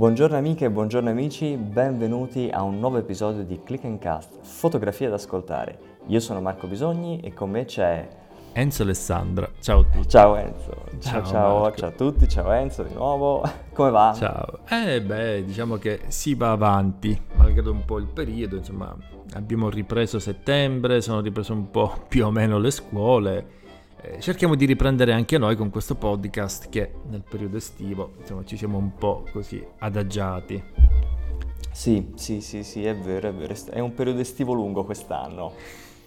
Buongiorno amiche e buongiorno amici, benvenuti a un nuovo episodio di Click and Cast, fotografia da ascoltare. Io sono Marco Bisogni e con me c'è Enzo Alessandra. Ciao a tutti. Ciao Enzo. Ciao ciao, ciao, a tutti, ciao Enzo di nuovo. Come va? Ciao. Eh beh, diciamo che si va avanti, malgrado un po' il periodo, insomma, abbiamo ripreso settembre, sono riprese un po' più o meno le scuole eh, cerchiamo di riprendere anche noi con questo podcast che nel periodo estivo insomma, ci siamo un po' così adagiati. Sì, sì, sì, sì, è vero, è vero, è un periodo estivo lungo quest'anno.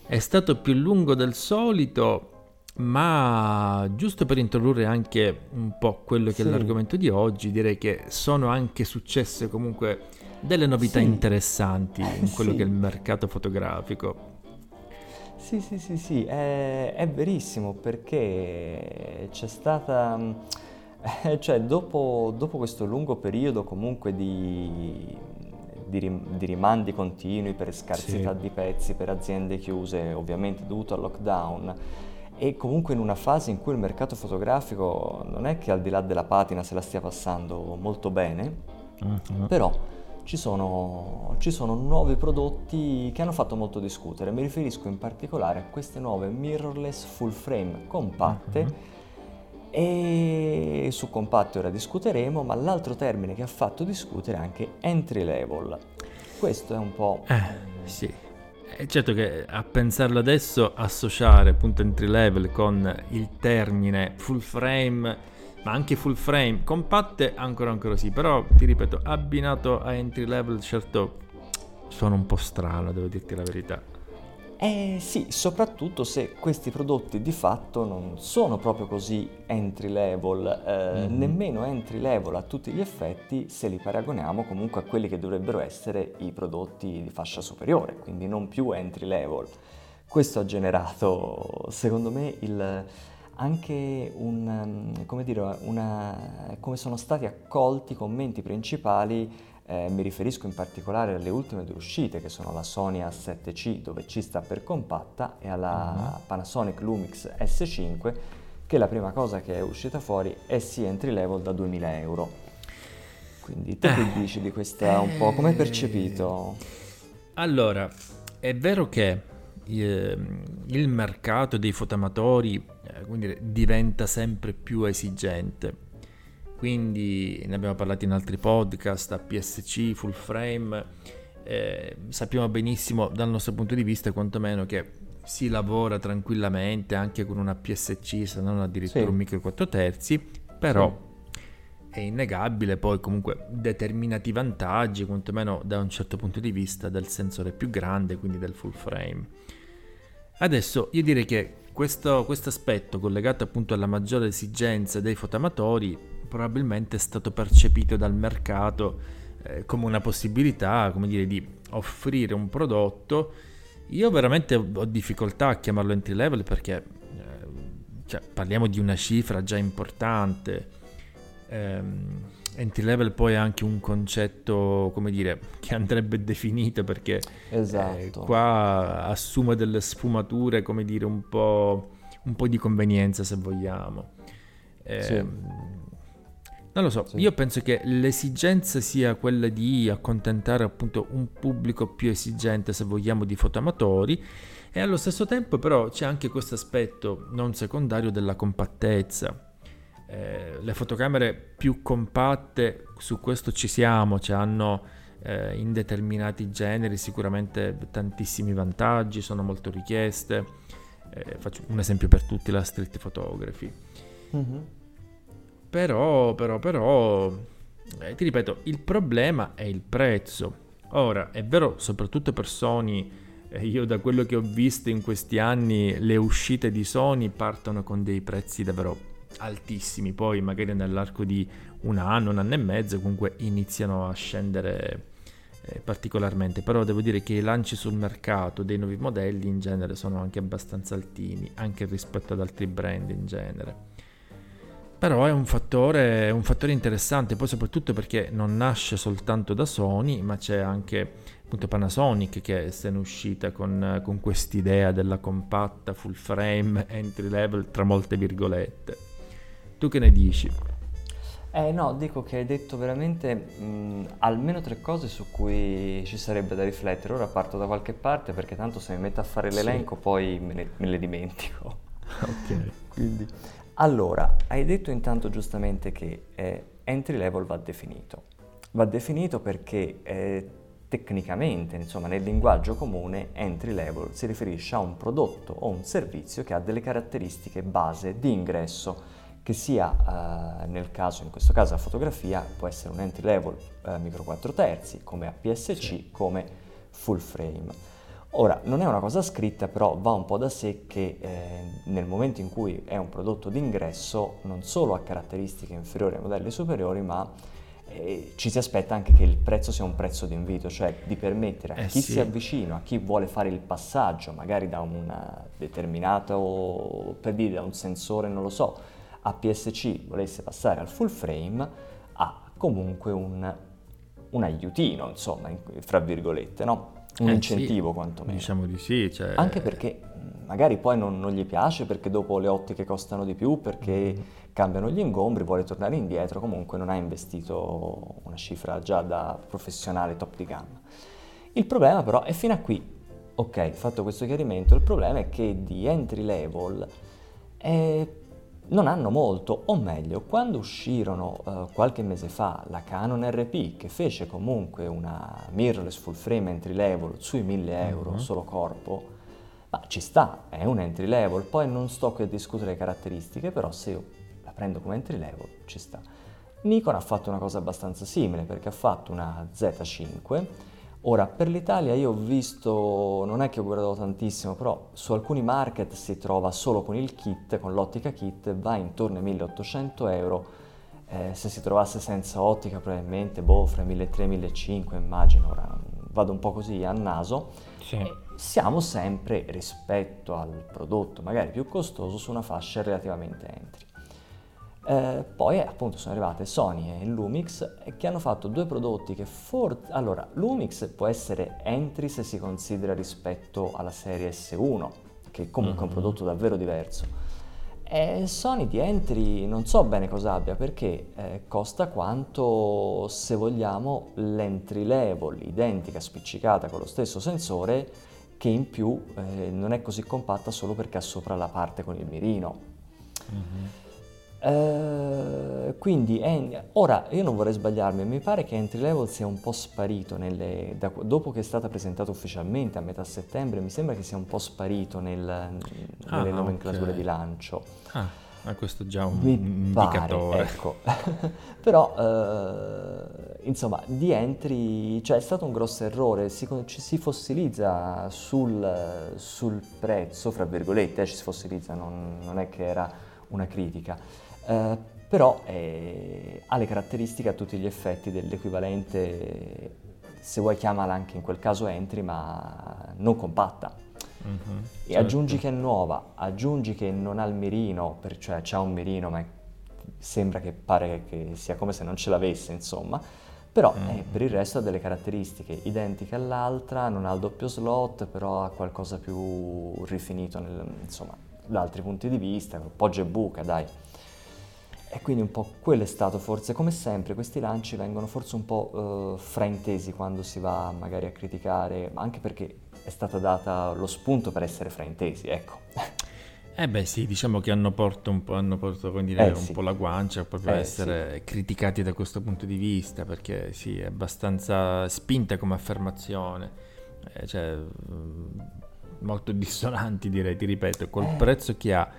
È stato più lungo del solito, ma giusto per introdurre anche un po' quello che sì. è l'argomento di oggi, direi che sono anche successe comunque delle novità sì. interessanti in quello sì. che è il mercato fotografico. Sì, sì, sì, sì, è, è verissimo perché c'è stata, cioè dopo, dopo, questo lungo periodo comunque di, di, di rimandi continui per scarsità sì. di pezzi, per aziende chiuse, ovviamente dovuto al lockdown, e comunque in una fase in cui il mercato fotografico non è che al di là della patina se la stia passando molto bene, uh-huh. però ci sono, ci sono, nuovi prodotti che hanno fatto molto discutere. Mi riferisco in particolare a queste nuove mirrorless full frame compatte. Uh-huh. E su compatte ora discuteremo, ma l'altro termine che ha fatto discutere è anche entry level. Questo è un po'... Eh, sì. È certo che a pensarlo adesso, associare appunto entry level con il termine full frame ma anche full frame, compatte ancora ancora sì, però ti ripeto, abbinato a entry level certo suona un po' strano, devo dirti la verità. Eh sì, soprattutto se questi prodotti di fatto non sono proprio così entry level, eh, mm-hmm. nemmeno entry level a tutti gli effetti se li paragoniamo comunque a quelli che dovrebbero essere i prodotti di fascia superiore, quindi non più entry level. Questo ha generato, secondo me, il, anche un, um, come, dire, una, come sono stati accolti i commenti principali eh, mi riferisco in particolare alle ultime due uscite che sono la Sony A7C dove C sta per compatta e alla uh-huh. Panasonic Lumix S5 che la prima cosa che è uscita fuori è sì entry level da 2000 euro. Quindi te che eh, dici di questa un po'? Come hai percepito? Allora, è vero che eh, il mercato dei fotamatori eh, diventa sempre più esigente. Quindi ne abbiamo parlato in altri podcast, APS-C, full frame. Eh, sappiamo benissimo dal nostro punto di vista quantomeno che si lavora tranquillamente anche con una PSC se non addirittura sì. un micro 4 terzi, però sì. è innegabile poi comunque determinati vantaggi, quantomeno da un certo punto di vista, del sensore più grande, quindi del full frame. Adesso io direi che questo, aspetto collegato appunto alla maggiore esigenza dei fotamatori probabilmente è stato percepito dal mercato eh, come una possibilità, come dire, di offrire un prodotto. Io veramente ho difficoltà a chiamarlo entry level perché eh, cioè, parliamo di una cifra già importante. Ehm, entry level poi è anche un concetto, come dire, che andrebbe definito perché esatto. eh, qua assume delle sfumature, come dire, un po', un po di convenienza se vogliamo. Eh, sì. Non lo so, sì. io penso che l'esigenza sia quella di accontentare appunto un pubblico più esigente, se vogliamo, di fotoamatori e allo stesso tempo però c'è anche questo aspetto non secondario della compattezza eh, le fotocamere più compatte, su questo ci siamo, cioè hanno eh, in determinati generi sicuramente tantissimi vantaggi, sono molto richieste. Eh, faccio un esempio per tutti, la street photography. Mm-hmm. Però, però, però, eh, ti ripeto, il problema è il prezzo. Ora, è vero, soprattutto per Sony, eh, io da quello che ho visto in questi anni, le uscite di Sony partono con dei prezzi davvero altissimi, poi magari nell'arco di un anno, un anno e mezzo comunque iniziano a scendere eh, particolarmente, però devo dire che i lanci sul mercato dei nuovi modelli in genere sono anche abbastanza altini, anche rispetto ad altri brand in genere. Però è un fattore, un fattore interessante, poi soprattutto perché non nasce soltanto da Sony, ma c'è anche appunto Panasonic che se ne è uscita con, con quest'idea della compatta full frame entry level tra molte virgolette. Tu che ne dici? Eh no, dico che hai detto veramente mh, almeno tre cose su cui ci sarebbe da riflettere. Ora parto da qualche parte perché tanto se mi metto a fare l'elenco sì. poi me, ne, me le dimentico. ok. Quindi, allora, hai detto intanto giustamente che eh, entry level va definito. Va definito perché eh, tecnicamente, insomma, nel linguaggio comune, entry level si riferisce a un prodotto o un servizio che ha delle caratteristiche base di ingresso che sia eh, nel caso, in questo caso la fotografia, può essere un entry level eh, micro 4 terzi, come APS-C, sì. come full frame. Ora, non è una cosa scritta, però va un po' da sé che eh, nel momento in cui è un prodotto d'ingresso non solo ha caratteristiche inferiori ai modelli superiori, ma eh, ci si aspetta anche che il prezzo sia un prezzo di invito, cioè di permettere a eh chi sì. si avvicina, a chi vuole fare il passaggio, magari da un determinato, per dire, da un sensore, non lo so, APS-C volesse passare al full frame ha comunque un, un aiutino, insomma, in, fra virgolette, no? Un eh incentivo sì, quantomeno. Diciamo di sì. Cioè... Anche perché magari poi non, non, gli piace perché dopo le ottiche costano di più, perché mm. cambiano gli ingombri, vuole tornare indietro, comunque non ha investito una cifra già da professionale top di gamma. Il problema però è fino a qui. Ok, fatto questo chiarimento, il problema è che di entry level è non hanno molto, o meglio, quando uscirono uh, qualche mese fa la Canon RP, che fece comunque una mirrorless full frame entry level sui 1000 euro, uh-huh. solo corpo, ma ci sta, è un entry level, poi non sto qui a discutere le caratteristiche, però se io la prendo come entry level ci sta. Nikon ha fatto una cosa abbastanza simile perché ha fatto una Z5 Ora, per l'Italia io ho visto, non è che ho guardato tantissimo, però su alcuni market si trova solo con il kit, con l'ottica kit, va intorno ai 1800 euro. Eh, se si trovasse senza ottica probabilmente, boh, fra 1300-1500 immagino, ora vado un po' così a naso. Sì. siamo sempre rispetto al prodotto magari più costoso su una fascia relativamente entry. Eh, poi appunto sono arrivate Sony e Lumix che hanno fatto due prodotti che forse... Allora, Lumix può essere entry se si considera rispetto alla serie S1, che comunque mm-hmm. è un prodotto davvero diverso. E Sony di entry non so bene cosa abbia perché eh, costa quanto, se vogliamo, l'entry level, identica, spiccicata con lo stesso sensore, che in più eh, non è così compatta solo perché ha sopra la parte con il mirino. Mm-hmm. Uh, quindi è, ora io non vorrei sbagliarmi, mi pare che entry level sia un po' sparito nelle, da, dopo che è stata presentata ufficialmente a metà settembre, mi sembra che sia un po' sparito nel, ah, nelle nomenclature okay. di lancio. Ah, ma questo è già un, mi indicatore. Pare, ecco. Però uh, insomma di entry, cioè è stato un grosso errore, si, ci si fossilizza sul, sul prezzo, fra virgolette, eh, ci si fossilizza, non, non è che era una critica. Eh, però eh, ha le caratteristiche a tutti gli effetti dell'equivalente, se vuoi chiamala anche in quel caso entry, ma non compatta. Mm-hmm, e certo. aggiungi che è nuova, aggiungi che non ha il mirino, per, cioè c'ha un mirino ma sembra che pare che sia come se non ce l'avesse, insomma. Però mm. eh, per il resto ha delle caratteristiche identiche all'altra, non ha il doppio slot, però ha qualcosa più rifinito nel, insomma, da altri punti di vista, poggia e buca, dai. E quindi un po' quello è stato forse, come sempre, questi lanci vengono forse un po' eh, fraintesi quando si va magari a criticare, anche perché è stata data lo spunto per essere fraintesi, ecco. Eh beh sì, diciamo che hanno portato un po', hanno portato, dire, eh, un sì. po la guancia proprio eh, essere sì. criticati da questo punto di vista, perché sì, è abbastanza spinta come affermazione, eh, cioè mm, molto dissonanti direi, ti ripeto, col eh. prezzo che ha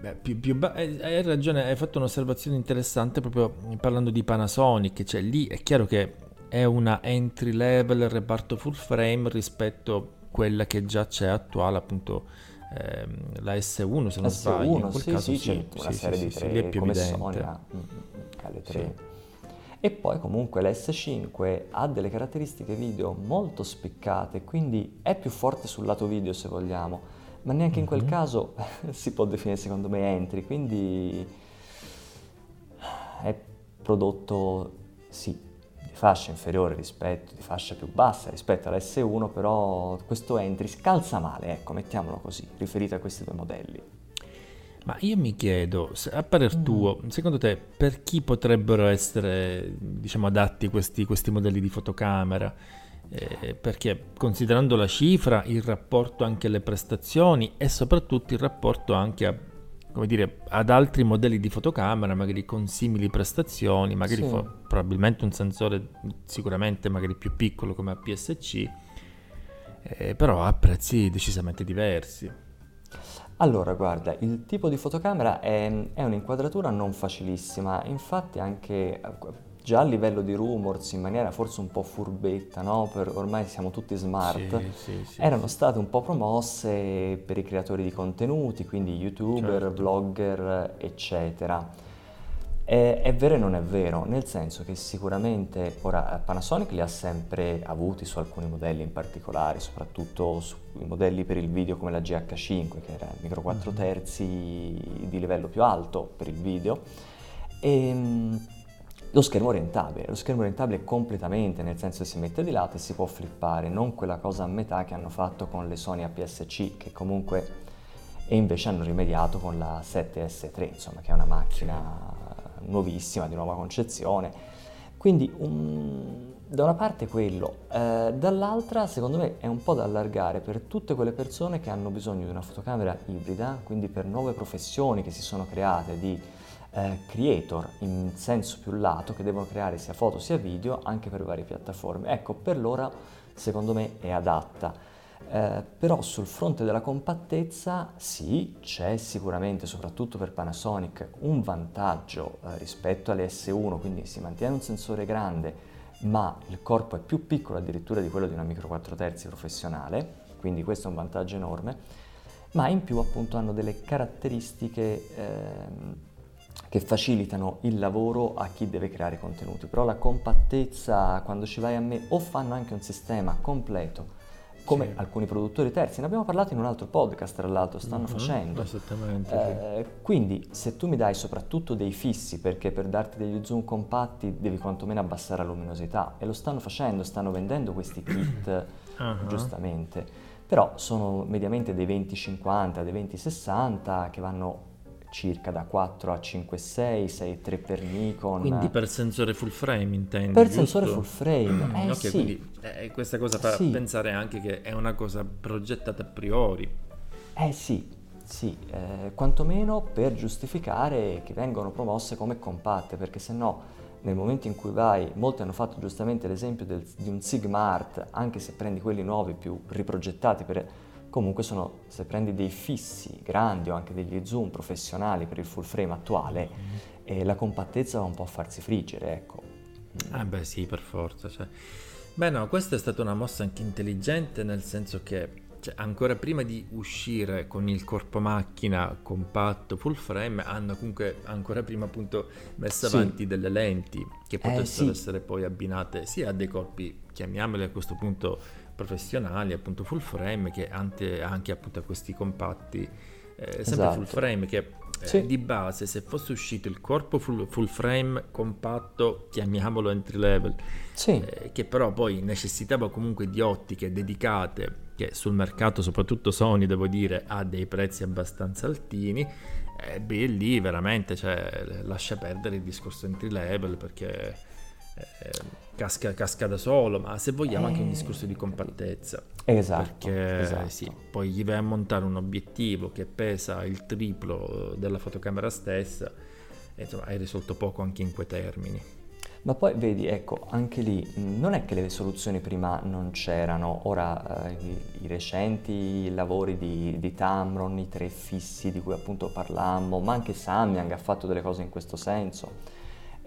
Beh, più, più ba- eh, hai ragione, hai fatto un'osservazione interessante proprio parlando di Panasonic, cioè lì è chiaro che è una entry level reparto full frame rispetto a quella che già c'è attuale appunto ehm, la S1 se non S1, sbaglio, in quel sì, caso sì, sì, una sì, serie sì, di tre, sì, è più come evidente. Sony. E poi comunque la S5 ha delle caratteristiche video molto spiccate, quindi è più forte sul lato video se vogliamo ma neanche in quel mm-hmm. caso si può definire secondo me entry, quindi è prodotto sì di fascia inferiore rispetto, di fascia più bassa rispetto all'S1, però questo entry scalza male, ecco, mettiamolo così, riferito a questi due modelli. Ma io mi chiedo, a parer mm. tuo, secondo te per chi potrebbero essere diciamo, adatti questi, questi modelli di fotocamera? Eh, perché considerando la cifra, il rapporto anche alle prestazioni e soprattutto il rapporto anche a, dire, ad altri modelli di fotocamera, magari con simili prestazioni, magari sì. fo- probabilmente un sensore sicuramente magari più piccolo come APS-C, eh, però a prezzi decisamente diversi. Allora, guarda, il tipo di fotocamera è, è un'inquadratura non facilissima, infatti anche già a livello di rumors in maniera forse un po' furbetta, no? Per, ormai siamo tutti smart, sì, sì, sì, erano state un po' promosse per i creatori di contenuti, quindi youtuber, certo. blogger, eccetera. È, è, vero e non è vero, nel senso che sicuramente ora Panasonic li ha sempre avuti su alcuni modelli in particolare, soprattutto sui modelli per il video come la GH5, che era il micro 4 mm-hmm. terzi di livello più alto per il video. E, ehm, lo schermo orientabile, lo schermo orientabile completamente, nel senso che si mette di lato e si può flippare, non quella cosa a metà che hanno fatto con le Sony APS-C, che comunque e invece hanno rimediato con la 7S3, insomma, che è una macchina nuovissima, di nuova concezione. Quindi un, da una parte quello, eh, dall'altra secondo me è un po' da allargare per tutte quelle persone che hanno bisogno di una fotocamera ibrida, quindi per nuove professioni che si sono create di eh, creator in senso più lato che devono creare sia foto sia video anche per varie piattaforme. Ecco, per l'ora secondo me è adatta. Eh, però sul fronte della compattezza sì, c'è sicuramente, soprattutto per Panasonic, un vantaggio eh, rispetto alle S1, quindi si mantiene un sensore grande, ma il corpo è più piccolo addirittura di quello di una micro 4 terzi professionale, quindi questo è un vantaggio enorme, ma in più appunto hanno delle caratteristiche eh, che facilitano il lavoro a chi deve creare contenuti, però la compattezza quando ci vai a me o fanno anche un sistema completo come sì. alcuni produttori terzi, ne abbiamo parlato in un altro podcast tra l'altro, stanno uh-huh, facendo. Esattamente. Eh, sì. Quindi se tu mi dai soprattutto dei fissi, perché per darti degli zoom compatti devi quantomeno abbassare la luminosità, e lo stanno facendo, stanno vendendo questi kit uh-huh. giustamente, però sono mediamente dei 20-50, dei 20-60 che vanno circa da 4 a 5 6, 6 3 per Nikon. Quindi per sensore full frame intendi? Per giusto? sensore full frame, eh, ok, sì. quindi eh, questa cosa fa sì. pensare anche che è una cosa progettata a priori. Eh sì, sì, eh, quantomeno per giustificare che vengono promosse come compatte, perché se no nel momento in cui vai, molti hanno fatto giustamente l'esempio del, di un Sigma Art, anche se prendi quelli nuovi più riprogettati per comunque sono, se prendi dei fissi grandi o anche degli zoom professionali per il full frame attuale, mm-hmm. eh, la compattezza va un po' a farsi friggere, ecco. Ah beh sì, per forza. Cioè. Beh no, questa è stata una mossa anche intelligente nel senso che cioè, ancora prima di uscire con il corpo macchina compatto full frame hanno comunque ancora prima appunto messo sì. avanti delle lenti che potessero eh, sì. essere poi abbinate sia a dei corpi, chiamiamoli a questo punto professionali, appunto full frame, che anche, anche appunto a questi compatti, eh, sempre esatto. full frame, che eh, sì. di base se fosse uscito il corpo full, full frame compatto, chiamiamolo entry level, sì. eh, che però poi necessitava comunque di ottiche dedicate, che sul mercato, soprattutto Sony, devo dire, ha dei prezzi abbastanza altini, eh, beh, lì veramente cioè, lascia perdere il discorso entry level perché eh, casca, casca, da solo, ma se vogliamo anche un discorso di compattezza. Esatto. Perché esatto. sì, poi gli vai a montare un obiettivo che pesa il triplo della fotocamera stessa e insomma hai risolto poco anche in quei termini. Ma poi vedi, ecco, anche lì non è che le soluzioni prima non c'erano, ora eh, i, i, recenti lavori di, di, Tamron, i tre fissi di cui appunto parlammo, ma anche Samyang ha fatto delle cose in questo senso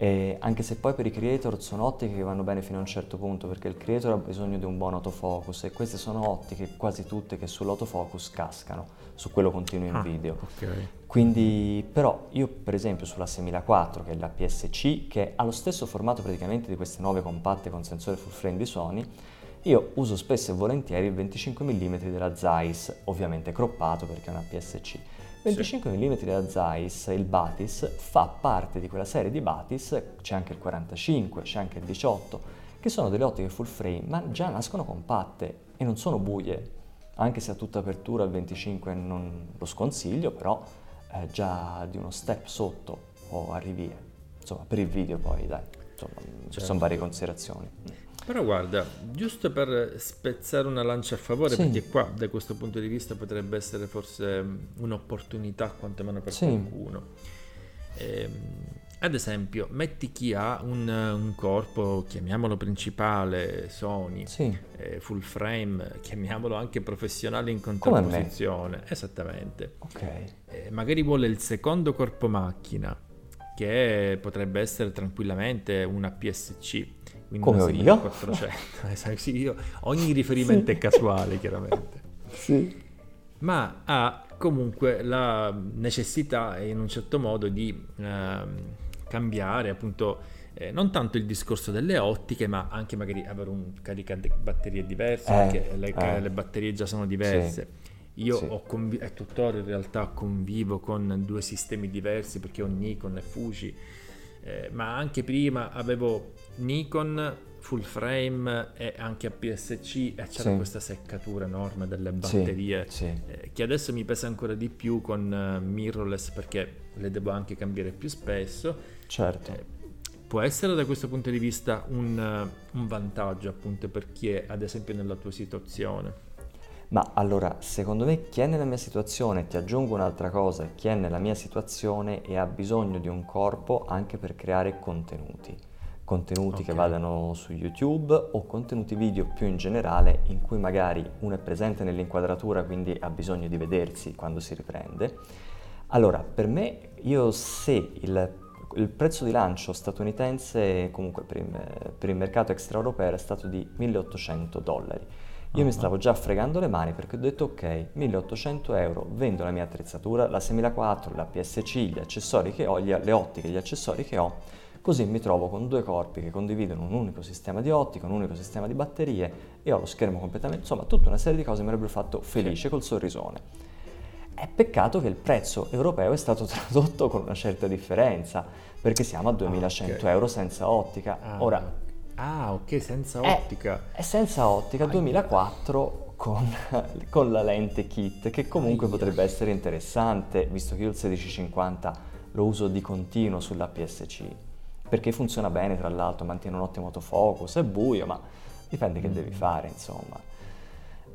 e anche se poi per i creator sono ottiche che vanno bene fino a un certo punto, perché il creator ha bisogno di un buon autofocus e queste sono ottiche quasi tutte che sull'autofocus cascano, su quello continuo in ah, video. Okay. Quindi, però io per esempio sulla 6004, che è la PSC, che ha lo stesso formato praticamente di queste nuove compatte con sensore full frame di Sony, io uso spesso e volentieri il 25 mm della Zeiss, ovviamente croppato perché è una PSC. 25 mm da Zeiss, il Batis, fa parte di quella serie di Batis, c'è anche il 45, c'è anche il 18, che sono delle ottiche full frame, ma già nascono compatte e non sono buie, anche se a tutta apertura il 25 non lo sconsiglio, però eh, già di uno step sotto o arrivi, insomma, per il video poi, dai, insomma, certo. ci sono varie considerazioni. Però guarda, giusto per spezzare una lancia a favore, sì. perché qua da questo punto di vista potrebbe essere forse un'opportunità, quantomeno per sì. qualcuno. Eh, ad esempio, metti chi ha un, un corpo, chiamiamolo principale, Sony, sì. eh, full frame, chiamiamolo anche professionale in contrapposizione. Esattamente. Okay. Eh, magari vuole il secondo corpo macchina, che potrebbe essere tranquillamente una PSC come ho io? 400. Esatto, sì, io. Ogni riferimento sì. è casuale, chiaramente. Sì. Ma ha comunque la necessità, in un certo modo, di eh, cambiare appunto eh, non tanto il discorso delle ottiche, ma anche magari avere un caricante batterie diverse, eh, perché le, eh. le, batterie già sono diverse. Sì. Io sì. ho convi- tuttora in realtà convivo con due sistemi diversi perché ho Nikon e Fuji eh, ma anche prima avevo Nikon full frame e anche APS-C e c'era sì. questa seccatura enorme delle batterie sì, sì. Eh, che adesso mi pesa ancora di più con uh, mirrorless perché le devo anche cambiare più spesso. Certo. Eh, può essere da questo punto di vista un, uh, un vantaggio appunto per chi è ad esempio nella tua situazione. Ma allora, secondo me chi è nella mia situazione, ti aggiungo un'altra cosa, chi è nella mia situazione e ha bisogno di un corpo anche per creare contenuti. Contenuti okay. che vadano su YouTube o contenuti video più in generale in cui magari uno è presente nell'inquadratura quindi ha bisogno di vedersi quando si riprende. Allora, per me, io se il, il prezzo di lancio statunitense comunque per il, per il mercato extraeuropeo è stato di 1800 dollari io mi stavo già fregando le mani perché ho detto ok, 1800 euro, vendo la mia attrezzatura, la 6004, la PSC, gli accessori che ho, gli, le ottiche, gli accessori che ho, così mi trovo con due corpi che condividono un unico sistema di ottica, un unico sistema di batterie e ho lo schermo completamente, insomma tutta una serie di cose mi avrebbero fatto felice col sorrisone. È peccato che il prezzo europeo è stato tradotto con una certa differenza, perché siamo a 2100 ah, okay. euro senza ottica. Ah. Ora, Ah, ok, senza ottica. È, è senza ottica, 2004 con, con, la lente kit, che comunque Aia. potrebbe essere interessante, visto che io il 1650 lo uso di continuo sulla PSC, perché funziona bene tra l'altro, mantiene un ottimo autofocus, è buio, ma dipende che devi mm. fare, insomma.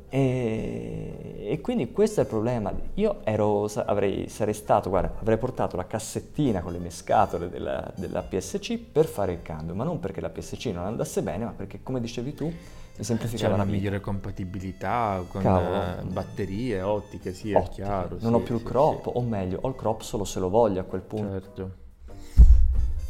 E, e, quindi questo è il problema. Io ero, avrei, sarei stato, guarda, avrei portato la cassettina con le mie scatole della, della, PSC per fare il cambio, ma non perché la PSC non andasse bene, ma perché, come dicevi tu, mi semplificava C'è una migliore compatibilità con Cavolo. batterie, ottiche, sì, è ottiche. chiaro. Non sì, ho più il crop, sì. o meglio, ho il crop solo se lo voglio a quel punto. Certo.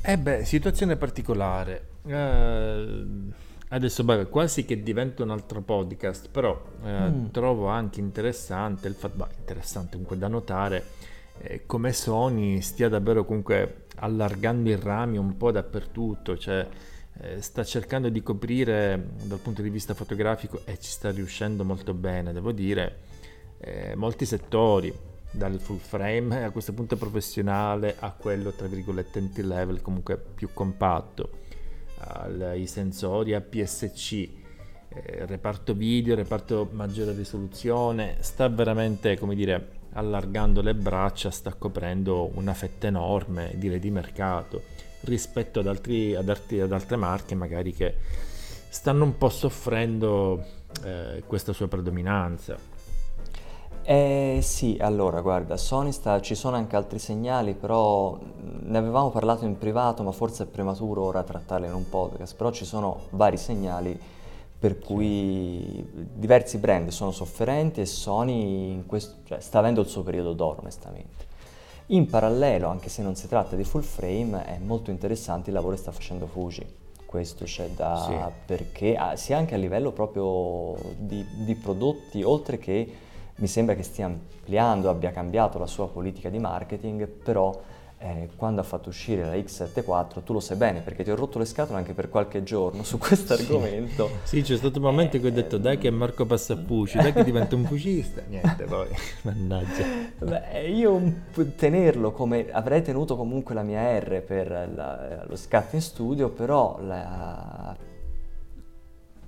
Eh beh, situazione particolare. Eh Adesso beh, quasi che diventa un altro podcast, però eh, mm. trovo anche interessante il fatto, interessante comunque da notare eh, come Sony stia davvero comunque allargando i rami un po' dappertutto, cioè eh, sta cercando di coprire dal punto di vista fotografico e ci sta riuscendo molto bene, devo dire, eh, molti settori, dal full frame a questo punto professionale a quello tra virgolette entry level comunque più compatto ai sensori APS-C, eh, reparto video, reparto maggiore risoluzione, sta veramente, come dire, allargando le braccia, sta coprendo una fetta enorme, direi, di mercato rispetto ad, altri, ad, altri, ad altre marche magari che stanno un po' soffrendo eh, questa sua predominanza. Eh sì, allora guarda, Sony sta, ci sono anche altri segnali, però ne avevamo parlato in privato, ma forse è prematuro ora trattarli in un podcast, però ci sono vari segnali per cui diversi brand sono sofferenti e Sony questo, cioè, sta avendo il suo periodo d'oro onestamente. In parallelo, anche se non si tratta di full frame, è molto interessante il lavoro che sta facendo Fuji. Questo c'è da... Sì. perché ah, sia anche a livello proprio di, di prodotti, oltre che mi sembra che stia ampliando, abbia cambiato la sua politica di marketing, però eh, quando ha fatto uscire la X74, tu lo sai bene perché ti ho rotto le scatole anche per qualche giorno su questo argomento. Sì, c'è stato un momento eh, che ho detto dai che Marco passa a Pucci, dai che diventa un pucista, niente poi, mannaggia. Beh, io tenerlo come, avrei tenuto comunque la mia R per la, lo scatto in studio, però la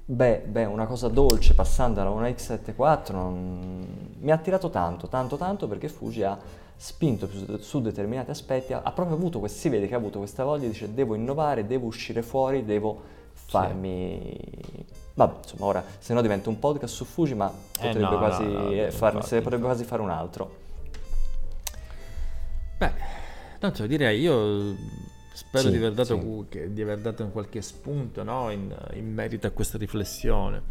Beh, beh, una cosa dolce passando da una X74 non... mi ha attirato tanto, tanto, tanto perché Fuji ha spinto su, su determinati aspetti, ha, ha, proprio avuto, si vede che ha avuto questa voglia, dice devo innovare, devo uscire fuori, devo farmi... Sì. Vabbè, insomma, ora se no diventa un podcast su Fuji, ma eh potrebbe no, quasi no, no, farne, se potrebbe quasi fare un altro. Beh, tanto direi io spero sì, di, aver dato, sì. di, aver dato, qualche spunto no? in, in, merito a questa riflessione.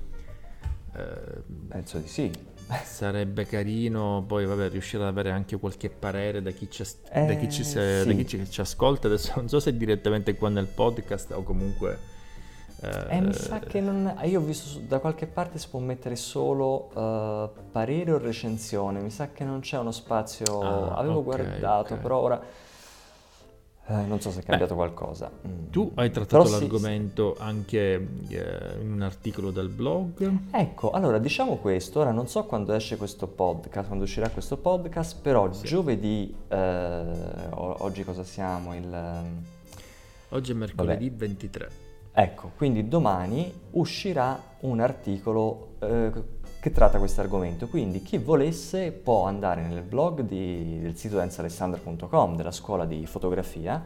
Eh, Penso di sì. Sarebbe carino poi vabbè, riuscire ad avere anche qualche parere da chi ci, eh, da chi ci, se, sì. da chi ci, ci ascolta. Adesso non so se direttamente qua nel podcast o comunque eh, mi sa che non... Io ho visto da qualche parte si può mettere solo uh, parere o recensione, mi sa che non c'è uno spazio... Ah, Avevo okay, guardato, okay. però ora... Eh, non so se è cambiato Beh, qualcosa. Mm. Tu hai trattato Però l'argomento sì, anche eh, in un articolo del blog. Ecco, allora diciamo questo, ora non so quando esce questo podcast, quando uscirà questo podcast, però sì. giovedì, eh, oggi cosa siamo? Il, oggi è mercoledì Vabbè. 23. Ecco, quindi domani uscirà un articolo eh, che tratta questo argomento, quindi chi volesse può andare nel blog di, del sito ensalessandra.com della scuola di fotografia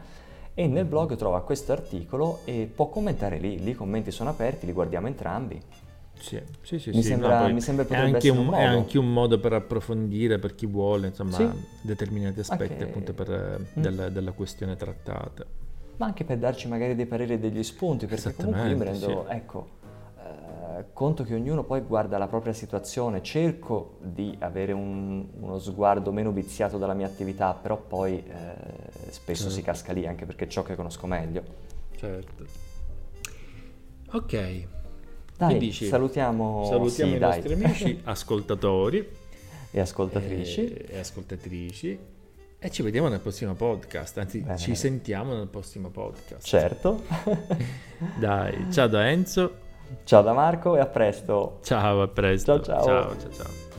e nel blog trova questo articolo e può commentare lì, lì i commenti sono aperti, li guardiamo entrambi. Sì, sì, sì. Mi, sì, sembra, no, mi sembra potrebbe è anche, un, un è anche un modo per approfondire per chi vuole, insomma, sì. determinati aspetti okay. appunto per, mm. della, della questione trattata ma anche per darci magari dei pareri e degli spunti, perché comunque io mi rendo, sì. ecco, conto che ognuno poi guarda la propria situazione, cerco di avere un, uno sguardo meno viziato dalla mia attività, però poi eh, spesso certo. si casca lì anche perché è ciò che conosco meglio. Certo. Ok. Dai, dici, salutiamo, salutiamo sì, i dai. nostri amici, ascoltatori e ascoltatrici. E, e ascoltatrici e ci vediamo nel prossimo podcast, anzi Bene. ci sentiamo nel prossimo podcast. Certo. Dai, ciao da Enzo. Ciao da Marco e a presto. Ciao, a presto. Ciao ciao. Ciao ciao ciao.